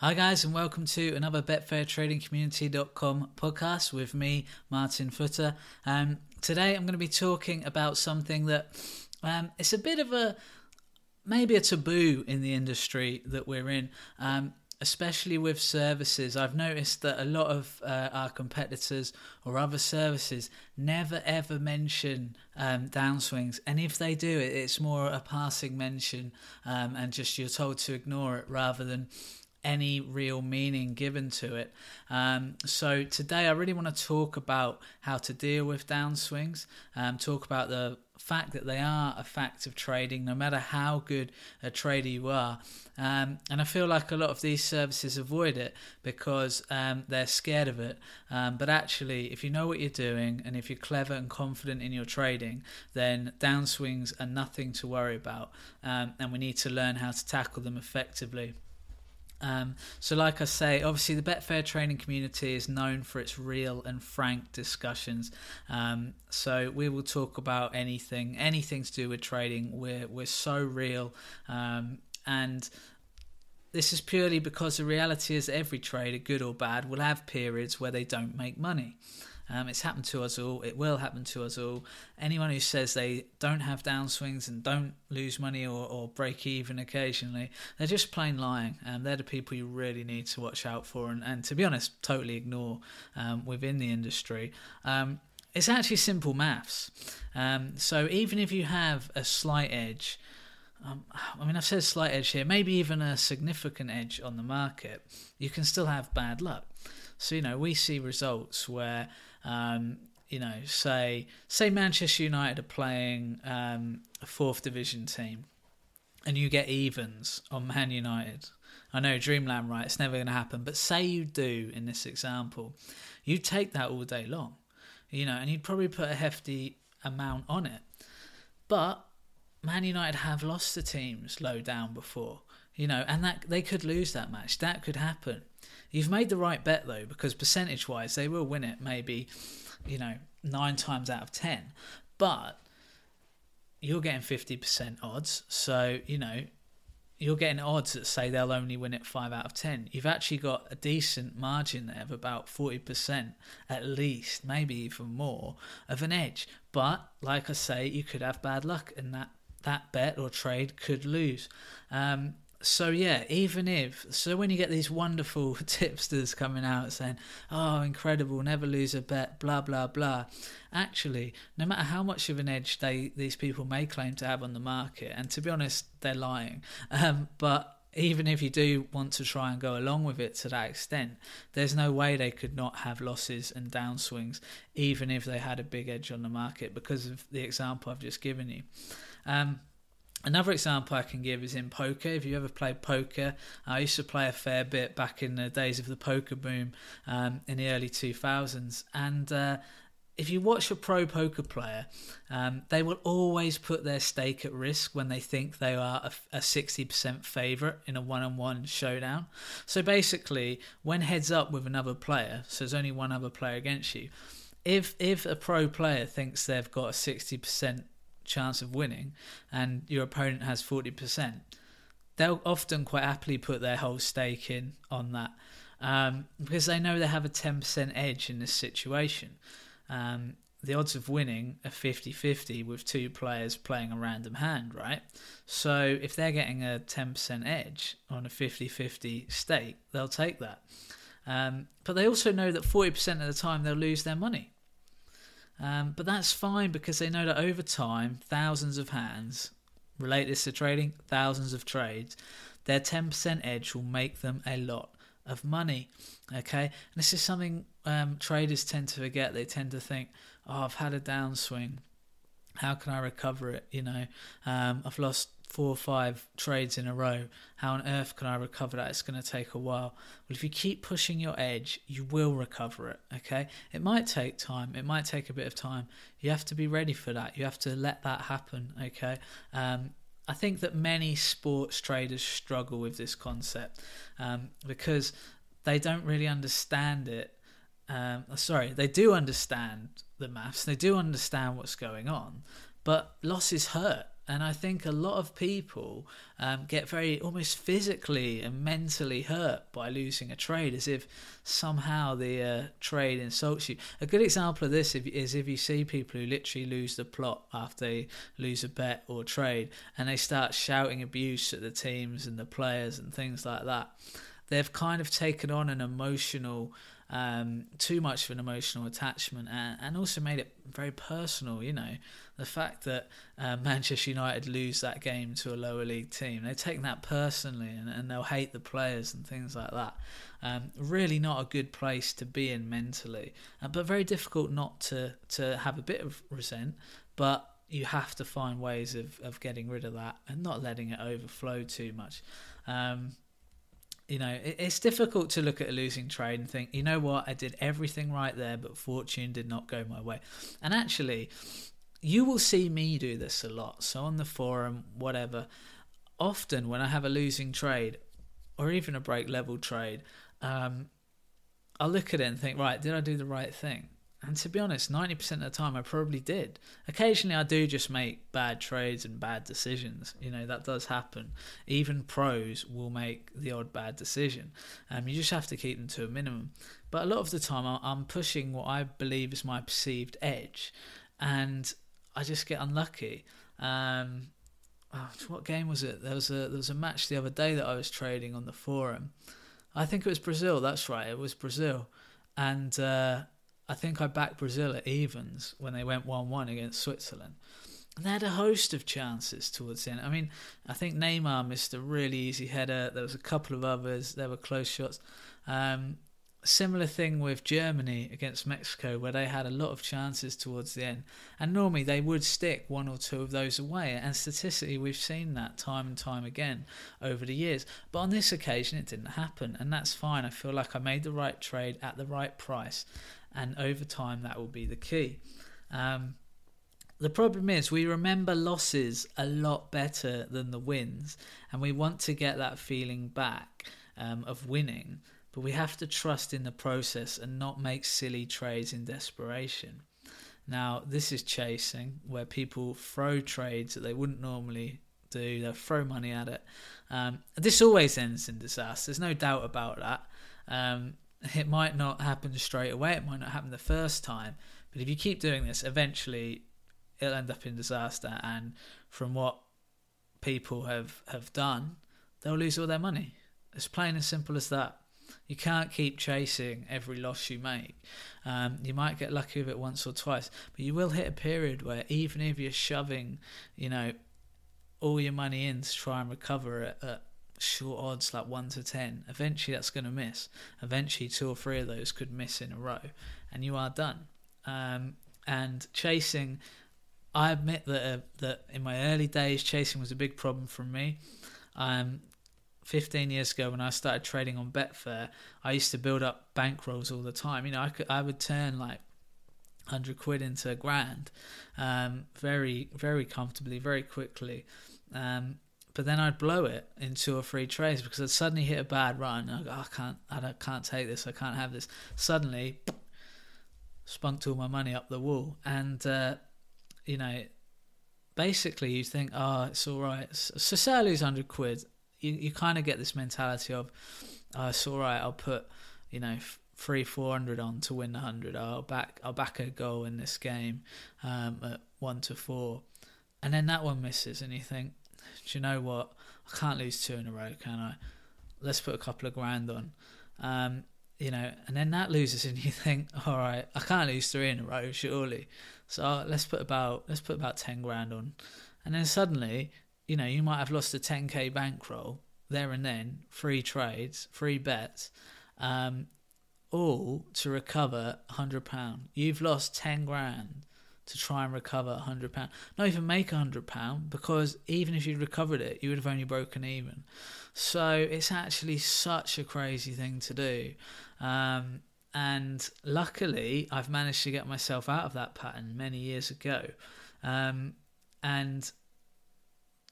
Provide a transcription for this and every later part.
Hi, guys, and welcome to another BetfairTradingCommunity.com podcast with me, Martin Footer. Um, today, I'm going to be talking about something that um, it's a bit of a maybe a taboo in the industry that we're in. Um, especially with services, I've noticed that a lot of uh, our competitors or other services never ever mention um, downswings, and if they do it, it's more a passing mention, um, and just you're told to ignore it rather than any real meaning given to it. Um, so today I really want to talk about how to deal with downswings, um, talk about the fact that they are a fact of trading, no matter how good a trader you are. Um, and I feel like a lot of these services avoid it because um, they're scared of it. Um, but actually, if you know what you're doing and if you're clever and confident in your trading, then downswings are nothing to worry about. Um, and we need to learn how to tackle them effectively. Um, so, like I say, obviously the Betfair trading community is known for its real and frank discussions. Um, so we will talk about anything, anything to do with trading. We're we're so real, um, and this is purely because the reality is every trader, good or bad, will have periods where they don't make money. Um, it's happened to us all. It will happen to us all. Anyone who says they don't have downswings and don't lose money or, or break even occasionally, they're just plain lying. Um, they're the people you really need to watch out for and, and to be honest, totally ignore um, within the industry. Um, it's actually simple maths. Um, so even if you have a slight edge, um, I mean, I've said slight edge here, maybe even a significant edge on the market, you can still have bad luck. So, you know, we see results where um, you know, say say Manchester United are playing um, a fourth division team, and you get evens on Man United. I know dreamland, right? It's never going to happen. But say you do in this example, you take that all day long, you know, and you'd probably put a hefty amount on it. But Man United have lost the teams low down before, you know, and that they could lose that match. That could happen. You've made the right bet though, because percentage wise, they will win it maybe, you know, nine times out of ten. But you're getting 50% odds. So, you know, you're getting odds that say they'll only win it 5 out of 10. You've actually got a decent margin there of about 40% at least, maybe even more of an edge. But like I say, you could have bad luck and that that bet or trade could lose. Um, so yeah, even if so, when you get these wonderful tipsters coming out saying, "Oh, incredible, never lose a bet," blah blah blah. Actually, no matter how much of an edge they these people may claim to have on the market, and to be honest, they're lying. Um, but even if you do want to try and go along with it to that extent, there's no way they could not have losses and downswings, even if they had a big edge on the market, because of the example I've just given you. Um, Another example I can give is in poker. If you ever played poker, I used to play a fair bit back in the days of the poker boom um, in the early 2000s. And uh, if you watch a pro poker player, um, they will always put their stake at risk when they think they are a, a 60% favourite in a one on one showdown. So basically, when heads up with another player, so there's only one other player against you, if if a pro player thinks they've got a 60% chance of winning and your opponent has 40%, they'll often quite happily put their whole stake in on that um, because they know they have a 10% edge in this situation. Um, the odds of winning are 50 50 with two players playing a random hand, right? So if they're getting a 10% edge on a 50 50 stake, they'll take that. Um, but they also know that 40% of the time they'll lose their money. Um, but that's fine because they know that over time, thousands of hands, relate this to trading, thousands of trades, their 10% edge will make them a lot of money. Okay, and this is something um, traders tend to forget. They tend to think, oh, I've had a downswing. How can I recover it? You know, um, I've lost four or five trades in a row. How on earth can I recover that? It's going to take a while. Well, if you keep pushing your edge, you will recover it. Okay, it might take time. It might take a bit of time. You have to be ready for that. You have to let that happen. Okay. Um, I think that many sports traders struggle with this concept um, because they don't really understand it. Um, sorry, they do understand the maths. They do understand what's going on, but losses hurt And I think a lot of people um, get very almost physically and mentally hurt by losing a trade, as if somehow the uh, trade insults you. A good example of this is if you see people who literally lose the plot after they lose a bet or trade, and they start shouting abuse at the teams and the players and things like that. They've kind of taken on an emotional um, too much of an emotional attachment and, and also made it very personal. You know, the fact that uh, Manchester United lose that game to a lower league team, they take that personally and, and they'll hate the players and things like that. Um, really not a good place to be in mentally, uh, but very difficult not to, to have a bit of resent, but you have to find ways of, of getting rid of that and not letting it overflow too much. Um, you know, it's difficult to look at a losing trade and think, you know what, I did everything right there, but fortune did not go my way. And actually, you will see me do this a lot. So on the forum, whatever, often when I have a losing trade or even a break level trade, um, I'll look at it and think, right, did I do the right thing? And to be honest, 90% of the time I probably did. Occasionally I do just make bad trades and bad decisions. You know, that does happen. Even pros will make the odd bad decision. Um, you just have to keep them to a minimum. But a lot of the time I'm pushing what I believe is my perceived edge. And I just get unlucky. Um, oh, what game was it? There was a there was a match the other day that I was trading on the forum. I think it was Brazil. That's right. It was Brazil, and uh, I think I backed Brazil at evens when they went 1 1 against Switzerland. And they had a host of chances towards the end. I mean, I think Neymar missed a really easy header. There was a couple of others. There were close shots. Um, similar thing with Germany against Mexico, where they had a lot of chances towards the end. And normally they would stick one or two of those away. And statistically, we've seen that time and time again over the years. But on this occasion, it didn't happen. And that's fine. I feel like I made the right trade at the right price and over time that will be the key. Um, the problem is we remember losses a lot better than the wins, and we want to get that feeling back um, of winning, but we have to trust in the process and not make silly trades in desperation. Now, this is chasing, where people throw trades that they wouldn't normally do, they'll throw money at it. Um, this always ends in disaster, there's no doubt about that. Um, it might not happen straight away, it might not happen the first time, but if you keep doing this, eventually it'll end up in disaster. And from what people have, have done, they'll lose all their money. It's plain and simple as that. You can't keep chasing every loss you make. Um, you might get lucky with it once or twice, but you will hit a period where even if you're shoving, you know, all your money in to try and recover it at short odds like 1 to 10 eventually that's going to miss. Eventually two or three of those could miss in a row and you are done. Um, and chasing i admit that uh, that in my early days chasing was a big problem for me. Um, 15 years ago when i started trading on betfair i used to build up bankrolls all the time. You know i could i would turn like 100 quid into a grand um, very very comfortably very quickly. Um, but then I'd blow it in two or three trades because I'd suddenly hit a bad run. I, go, oh, I can't, I can't take this. I can't have this. Suddenly, spunked all my money up the wall, and uh, you know, basically you think, oh, it's all right. So lose hundred quid, you you kind of get this mentality of, oh, it's all right. I'll put, you know. Three four hundred on to win the hundred. I'll back I'll back a goal in this game um, at one to four, and then that one misses, and you think, do you know what? I can't lose two in a row, can I? Let's put a couple of grand on. Um, you know, and then that loses, and you think, all right, I can't lose three in a row, surely. So let's put about let's put about ten grand on, and then suddenly, you know, you might have lost a ten k bankroll there and then, free trades, free bets, um, all to recover hundred pound. You've lost ten grand to try and recover a hundred pound. Not even make a hundred pound because even if you'd recovered it, you would have only broken even. So it's actually such a crazy thing to do. Um, and luckily, I've managed to get myself out of that pattern many years ago. Um, and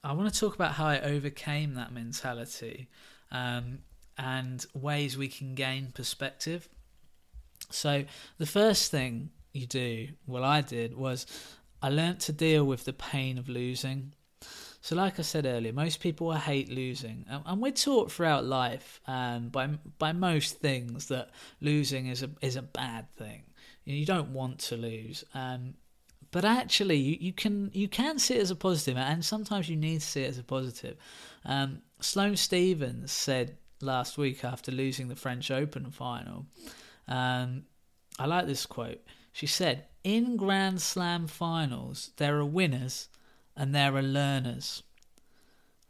I want to talk about how I overcame that mentality um, and ways we can gain perspective. So, the first thing you do, well, I did, was I learnt to deal with the pain of losing. So, like I said earlier, most people hate losing, and we're taught throughout life um, by by most things that losing is a is a bad thing. You don't want to lose, um, but actually, you, you can you can see it as a positive, and sometimes you need to see it as a positive. Um, Sloane Stephens said last week after losing the French Open final. Um, I like this quote. She said, "In Grand Slam finals, there are winners and there are learners.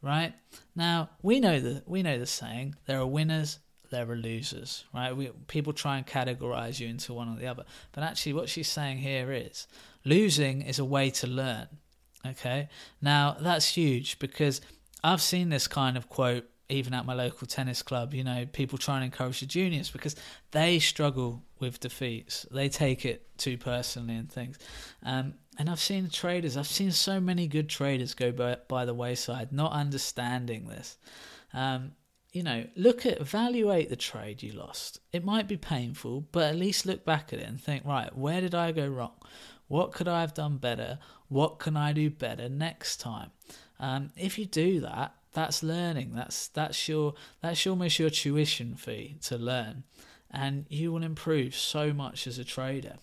Right now, we know the we know the saying: there are winners, there are losers. Right? We, people try and categorize you into one or the other, but actually, what she's saying here is losing is a way to learn. Okay, now that's huge because I've seen this kind of quote even at my local tennis club, you know, people try and encourage the juniors because they struggle with defeats. They take it too personally and things. Um, and I've seen traders, I've seen so many good traders go by, by the wayside, not understanding this. Um, you know, look at, evaluate the trade you lost. It might be painful, but at least look back at it and think, right, where did I go wrong? What could I have done better? What can I do better next time? Um, if you do that, that's learning. That's that's your that's almost your tuition fee to learn, and you will improve so much as a trader.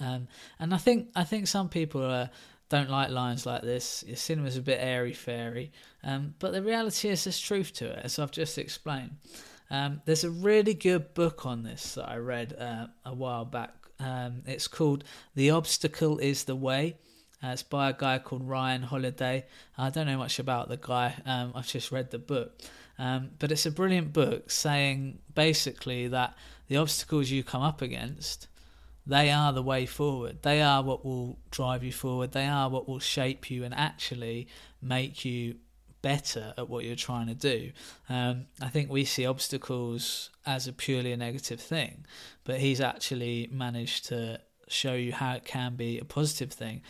Um, and I think I think some people uh, don't like lines like this. Your cinema's a bit airy fairy, um, but the reality is there's truth to it, as I've just explained. Um, there's a really good book on this that I read uh, a while back. Um, it's called "The Obstacle Is the Way." Uh, it's by a guy called Ryan Holiday. I don't know much about the guy. Um, I've just read the book, um, but it's a brilliant book saying basically that the obstacles you come up against, they are the way forward. They are what will drive you forward. They are what will shape you and actually make you better at what you're trying to do. Um, I think we see obstacles as a purely a negative thing, but he's actually managed to show you how it can be a positive thing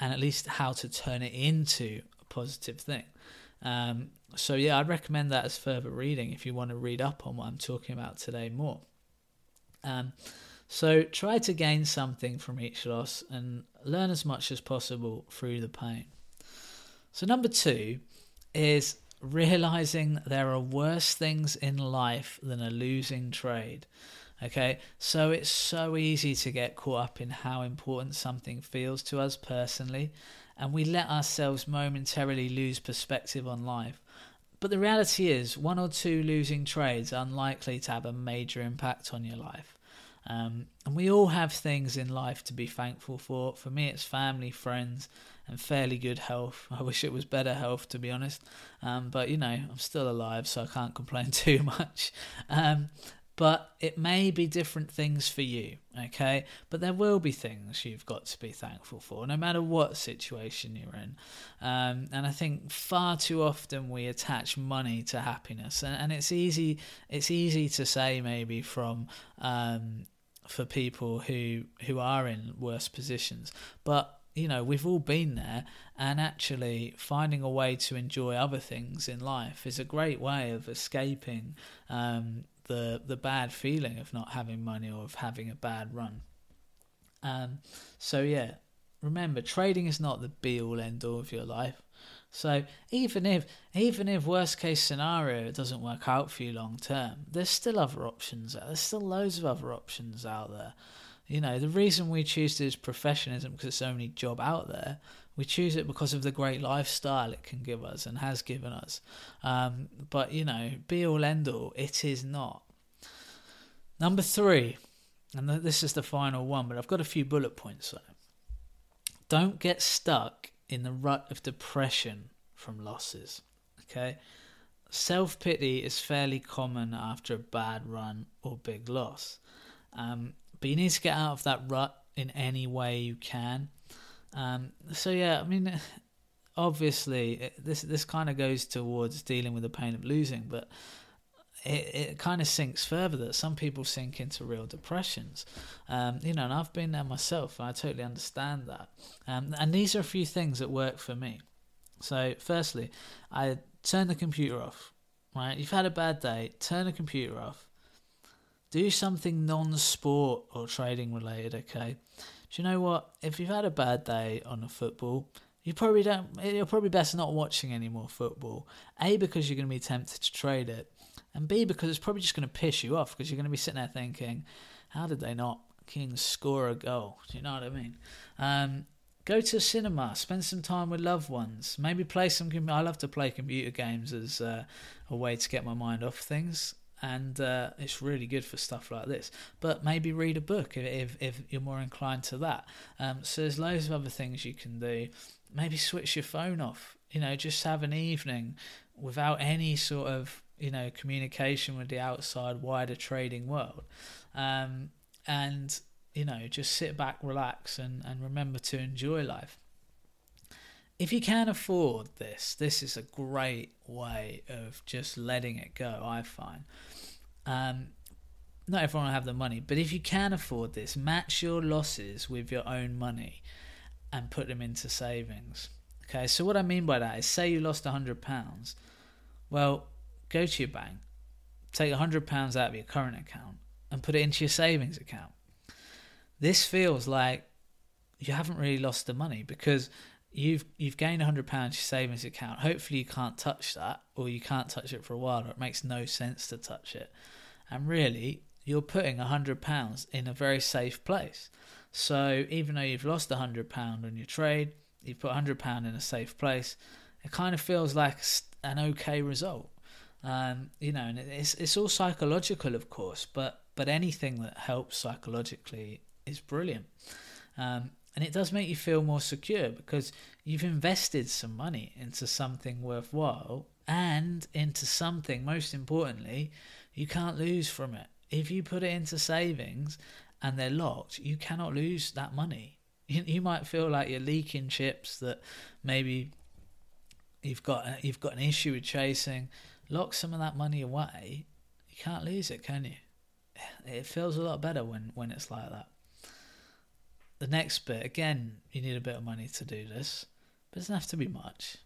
and at least how to turn it into a positive thing. Um, so yeah, I'd recommend that as further reading if you want to read up on what I'm talking about today more. Um, so try to gain something from each loss and learn as much as possible through the pain. So number two is realizing there are worse things in life than a losing trade. Okay, so it's so easy to get caught up in how important something feels to us personally, and we let ourselves momentarily lose perspective on life. But the reality is, one or two losing trades are unlikely to have a major impact on your life. Um, and we all have things in life to be thankful for. For me, it's family, friends, and fairly good health. I wish it was better health, to be honest. Um, but you know, I'm still alive, so I can't complain too much. Um, but it may be different things for you, okay? But there will be things you've got to be thankful for, no matter what situation you're in. Um, and I think far too often we attach money to happiness, and, and it's easy. It's easy to say maybe from um, for people who who are in worse positions, but you know we've all been there and actually finding a way to enjoy other things in life is a great way of escaping um, the the bad feeling of not having money or of having a bad run. Um, so yeah, remember trading is not the be all end all of your life. So even if even if worst case scenario it doesn't work out for you long term, there's still other options. There's still loads of other options out there. You know, the reason we choose this profession isn't because it's the only job out there. We choose it because of the great lifestyle it can give us and has given us. Um, but, you know, be all end all, it is not. Number three, and this is the final one, but I've got a few bullet points though. Don't get stuck in the rut of depression from losses. Okay? Self pity is fairly common after a bad run or big loss. Um, but you need to get out of that rut in any way you can. Um, so yeah, I mean, obviously this this kind of goes towards dealing with the pain of losing, but it, it kind of sinks further that some people sink into real depressions. Um, you know, and I've been there myself, I totally understand that. Um, and these are a few things that work for me. So, firstly, I turn the computer off. Right, you've had a bad day. Turn the computer off. Do something non-sport or trading related. Okay, do you know what? If you've had a bad day on the football, You probably don't. You're probably best not watching any more football. A because you're going to be tempted to trade it, and B because it's probably just going to piss you off because you're going to be sitting there thinking, "How did they not King score a goal?" Do you know what I mean? Um, go to cinema, spend some time with loved ones, maybe play some. I love to play computer games as uh, a way to get my mind off things and uh, it's really good for stuff like this. But maybe read a book if if, you're more inclined to that. Um, so there's loads of other things you can do. Maybe switch your phone off. You know, just have an evening without any sort of you know communication with the outside wider trading world, um, and you know just sit back, relax, and and remember to enjoy life if you can afford this, this is a great way of just letting it go, I find. Um, not everyone will have the money, but if you can afford this, match your losses with your own money and put them into savings. Okay, so what I mean by that is say you lost £100, well, go to your bank, take £100 out of your current account and put it into your savings account. This feels like you haven't really lost the money because you've you've gained hundred pounds your savings account. Hopefully you can't touch that, or you can't touch it for a while, or it makes no sense to touch it. And really, you're putting hundred pounds in a very safe place. So even though you've lost hundred pound on your trade, you've put hundred pound in a safe place. It kind of feels like an okay result. Um, you know, and it's it's all psychological, of course, but but anything that helps psychologically is brilliant. Um, and it does make you feel more secure because you've invested some money into something worthwhile and into something, most importantly, you can't lose from it. If you put it into savings and they're locked, you cannot lose that money. You, might feel like you're leaking chips that maybe you've got uh, you've got an issue with chasing. Lock some of that money away. You can't lose it, can you? It feels a lot better when, when it's like that the next bit, again, you need a bit of money to do this, but it doesn't have to be much.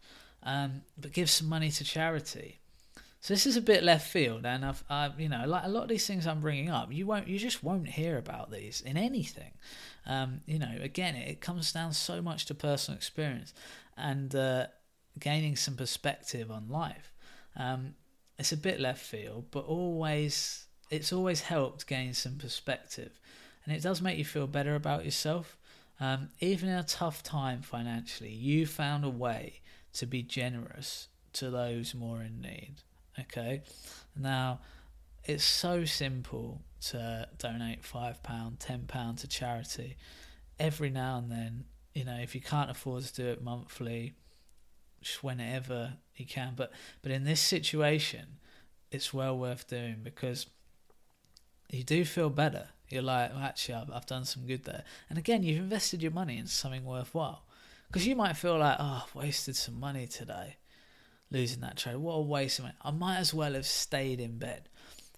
Um, but give some money to charity. So this is a bit left field, and I've, I've, you know, like a lot of these things I'm bringing up, you won't, you just won't hear about these in anything. Um, you know, again, it, it, comes down so much to personal experience and uh, gaining some perspective on life. Um, it's a bit left field, but always, it's always helped gain some perspective and it does make you feel better about yourself. Um, even in a tough time financially, you found a way to be generous to those more in need. Okay, now it's so simple to donate five pound, ten pound to charity every now and then. You know, if you can't afford to do it monthly, just whenever you can. But but in this situation, it's well worth doing because you do feel better you're like, well, actually, I've, done some good there. And again, you've invested your money in something worthwhile. Because you might feel like, oh, I've wasted some money today, losing that trade. What a waste of money. I might as well have stayed in bed.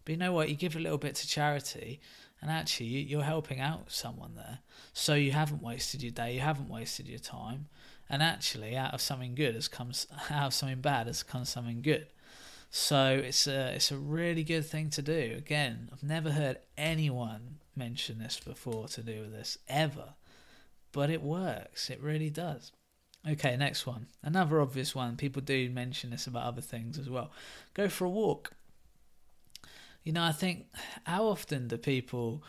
But you know what? You give a little bit to charity, and actually, you're helping out someone there. So you haven't wasted your day, you haven't wasted your time. And actually, out of something good has come, out of something bad has come something good. So it's a it's a really good thing to do. Again, I've never heard anyone mention this before to do with this ever, but it works. It really does. Okay, next one. Another obvious one. People do mention this about other things as well. Go for a walk. You know, I think how often do people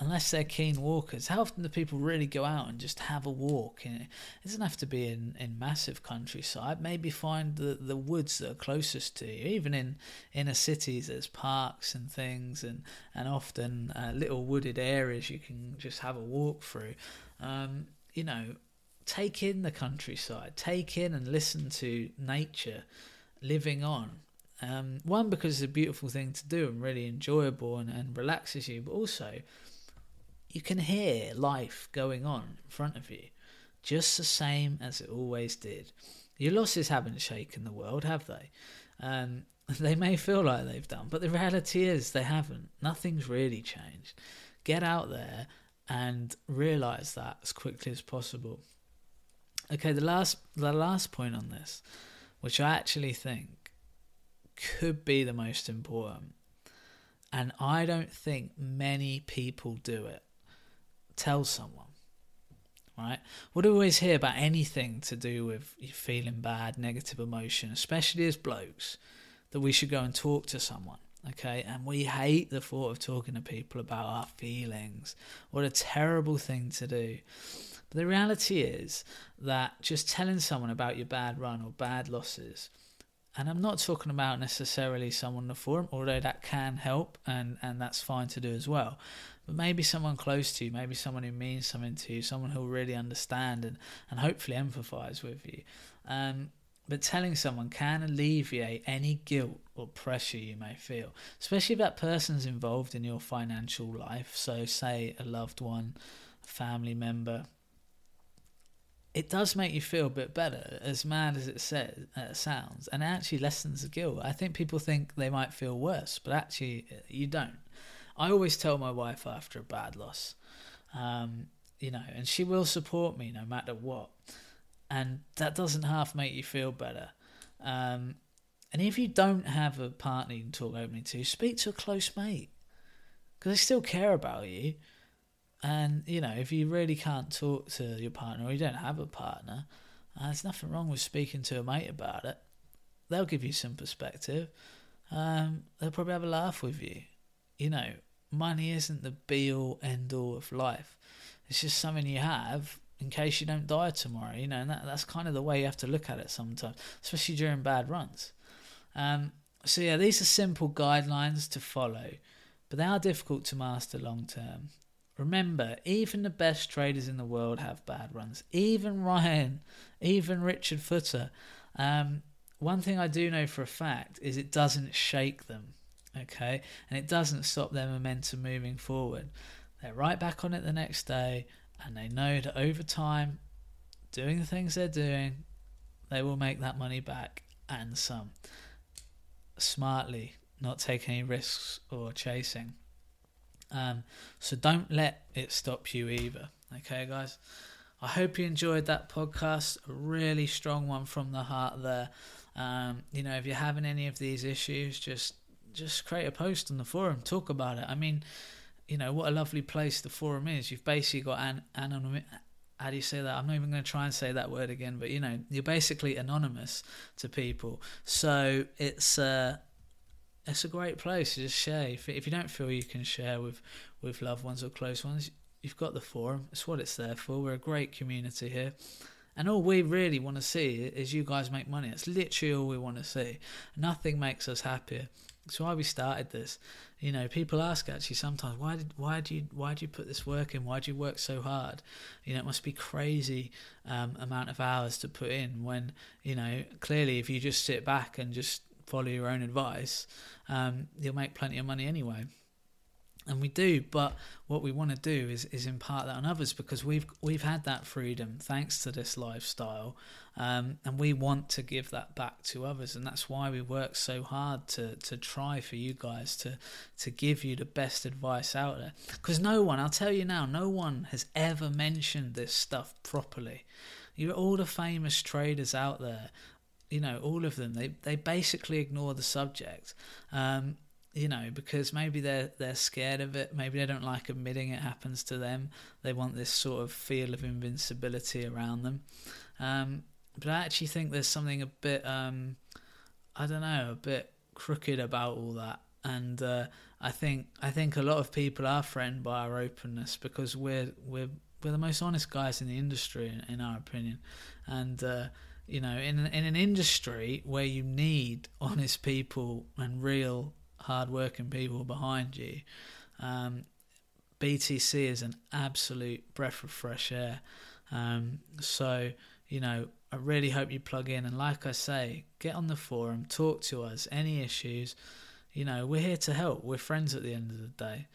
unless they're keen walkers, how often do people really go out and just have a walk? it doesn't have to be in, in massive countryside. Maybe find the, the woods that are closest to you. Even in inner cities, there's parks and things, and and often uh, little wooded areas you can just have a walk through. Um, you know, take in the countryside, take in and listen to nature living on. Um, one because it's a beautiful thing to do and really enjoyable and, and relaxes you, but also you can hear life going on in front of you, just the same as it always did. Your losses haven't shaken the world, have they? Um, they may feel like they've done, but the reality is they haven't. Nothing's really changed. Get out there and realize that as quickly as possible. Okay, the last the last point on this, which I actually think could be the most important, and I don't think many people do it tell someone. right? What do we always hear about anything to do with feeling bad, negative emotion, especially as blokes, that we should go and talk to someone, okay? And we hate the thought of talking to people about our feelings. What a terrible thing to do. But the reality is that just telling someone about your bad run or bad losses, and I'm not talking about necessarily someone in the forum, although that can help and, and that's fine to do as well but maybe someone close to you, maybe someone who means something to you, someone who'll really understand and, and hopefully empathize with you. Um, but telling someone can alleviate any guilt or pressure you may feel, especially if that person's involved in your financial life. So, say a loved one, a family member. It does make you feel a bit better, as mad as it says, uh, sounds, and it actually lessens the guilt. I think people think they might feel worse, but actually, uh, you don't. I always tell my wife after a bad loss, um, you know, and she will support me no matter what. And that doesn't half make you feel better. Um, and if you don't have a partner you can talk openly to, speak to a close mate because they still care about you. And you know, if you really can't talk to your partner or you don't have a partner, uh, there's nothing wrong with speaking to a mate about it. They'll give you some perspective. Um, they'll probably have a laugh with you. You know, money isn't the be all end all of life. It's just something you have in case you don't die tomorrow, you know, and that, that's kind of the way you have to look at it sometimes, especially during bad runs. Um, so, yeah, these are simple guidelines to follow, but they are difficult to master long term. Remember, even the best traders in the world have bad runs. Even Ryan, even Richard Footer. Um, one thing I do know for a fact is it doesn't shake them okay? And it doesn't stop their momentum moving forward. They're right back on it the next day, and they know that over time, doing the things they're doing, they will make that money back and some. Smartly, not taking any risks or chasing. Um, so don't let it stop you either. Okay, guys. I hope you enjoyed that podcast. A really strong one from the heart there. Um, you know, if you're having any of these issues, just just create a post on the forum, talk about it. I mean, you know, what a lovely place the forum is. You've basically got an anonymous. How do you say that? I'm not even going to try and say that word again, but you know, you're basically anonymous to people. So it's uh, it's a great place to just share. If, if you don't feel you can share with with loved ones or close ones, you've got the forum. It's what it's there for. We're a great community here. And all we really want to see is you guys make money. It's literally all we want to see. Nothing makes us happier that's why we started this. You know, people ask actually sometimes why did why do you why do you put this work in? Why do you work so hard? You know, it must be crazy um, amount of hours to put in. When you know, clearly, if you just sit back and just follow your own advice, um, you'll make plenty of money anyway and we do but what we want to do is is impart that on others because we've we've had that freedom thanks to this lifestyle um, and we want to give that back to others and that's why we work so hard to to try for you guys to to give you the best advice out there. Because no one I'll tell you now no one has ever mentioned this stuff properly. You all the famous traders out there you know all of them they they basically ignore the subject. Um, you know, because maybe they're they're scared of it. Maybe they don't like admitting it happens to them. They want this sort of feel of invincibility around them. Um, but I actually think there's something a bit, um, I don't know, a bit crooked about all that. And uh, I think I think a lot of people are threatened by our openness because we're we're we're the most honest guys in the industry, in, in our opinion. And uh, you know, in in an industry where you need honest people and real hard-working people behind you. Um, BTC is an absolute breath of fresh air. Um, so, you know, I really hope you plug in. And like I say, get on the forum, talk to us, any issues. You know, we're here to help. We're friends at the end of the day.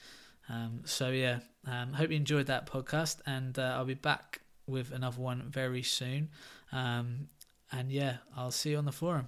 Um, so, yeah, um, hope you enjoyed that podcast. And uh, I'll be back with another one very soon. Um, and yeah, I'll see you on the forum.